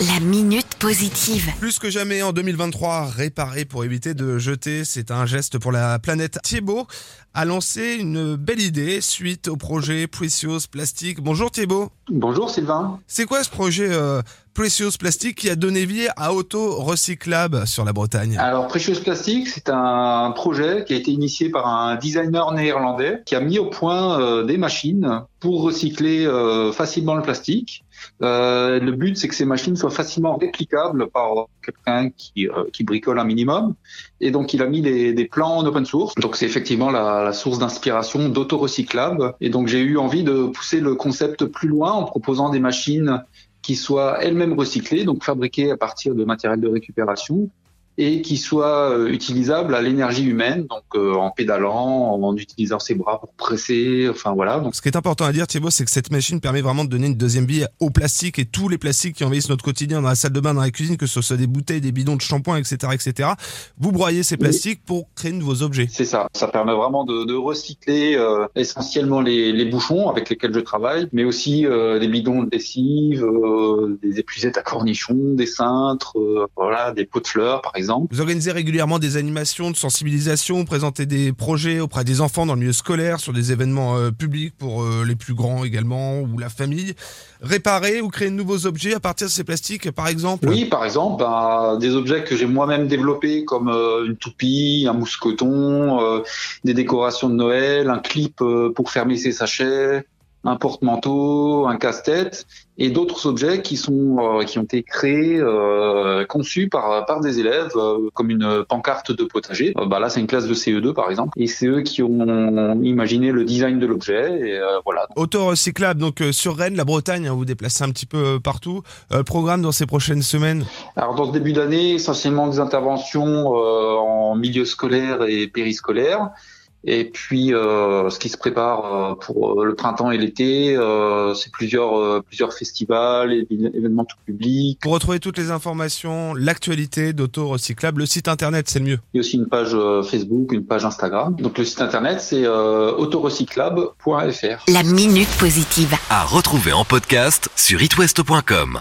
La minute positive. Plus que jamais en 2023, réparer pour éviter de jeter, c'est un geste pour la planète. Thibaut a lancé une belle idée suite au projet Precious Plastic. Bonjour Thibaut. Bonjour Sylvain. C'est quoi ce projet euh, Precious Plastic qui a donné vie à Auto Recyclable sur la Bretagne? Alors Precious Plastic, c'est un projet qui a été initié par un designer néerlandais qui a mis au point euh, des machines pour recycler euh, facilement le plastique. Euh, le but, c'est que ces machines soient facilement réplicables par quelqu'un qui, euh, qui bricole un minimum. Et donc, il a mis des, plans en open source. Donc, c'est effectivement la, la source d'inspiration d'auto-recyclables. Et donc, j'ai eu envie de pousser le concept plus loin en proposant des machines qui soient elles-mêmes recyclées, donc fabriquées à partir de matériel de récupération, et qui soit euh, utilisable à l'énergie humaine, donc euh, en pédalant, en utilisant ses bras pour presser, enfin voilà. Donc, Ce qui est important à dire, Thibaut, c'est que cette machine permet vraiment de donner une deuxième vie au plastique et tous les plastiques qui envahissent notre quotidien dans la salle de bain, dans la cuisine, que ce soit des bouteilles, des bidons de shampoing, etc., etc. Vous broyez ces plastiques pour créer de nouveaux objets. c'est ça. Ça permet vraiment de, de recycler euh, essentiellement les, les bouchons avec lesquels je travaille, mais aussi euh, des bidons de lessive, euh, des épuisettes à cornichons, des cintres, euh, voilà, des pots de fleurs par exemple. Vous organisez régulièrement des animations de sensibilisation, vous présentez des projets auprès des enfants dans le milieu scolaire, sur des événements euh, publics pour euh, les plus grands également, ou la famille. Réparer ou créer de nouveaux objets à partir de ces plastiques, par exemple? Oui, par exemple, bah, des objets que j'ai moi-même développés comme euh, une toupie, un mousse-coton, euh, des décorations de Noël, un clip euh, pour fermer ses sachets, un porte-manteau, un casse-tête et d'autres objets qui sont euh, qui ont été créés, euh, conçus par par des élèves euh, comme une pancarte de potager. Bah là, c'est une classe de CE2 par exemple, et c'est eux qui ont imaginé le design de l'objet et euh, voilà. Auto-recyclable, donc euh, sur Rennes, la Bretagne, hein, vous vous déplacez un petit peu partout. Euh, programme dans ces prochaines semaines? Alors dans ce début d'année, essentiellement des interventions euh, en milieu scolaire et périscolaire. Et puis euh, ce qui se prépare euh, pour euh, le printemps et l'été, euh, c'est plusieurs euh, plusieurs festivals, événements tout public. Pour retrouver toutes les informations, l'actualité d'auto-recyclable, le site internet, c'est le mieux. Il y a aussi une page euh, Facebook, une page Instagram. Donc le site internet c'est euh, autorecyclable.fr. La minute positive. À retrouver en podcast sur itwest.com.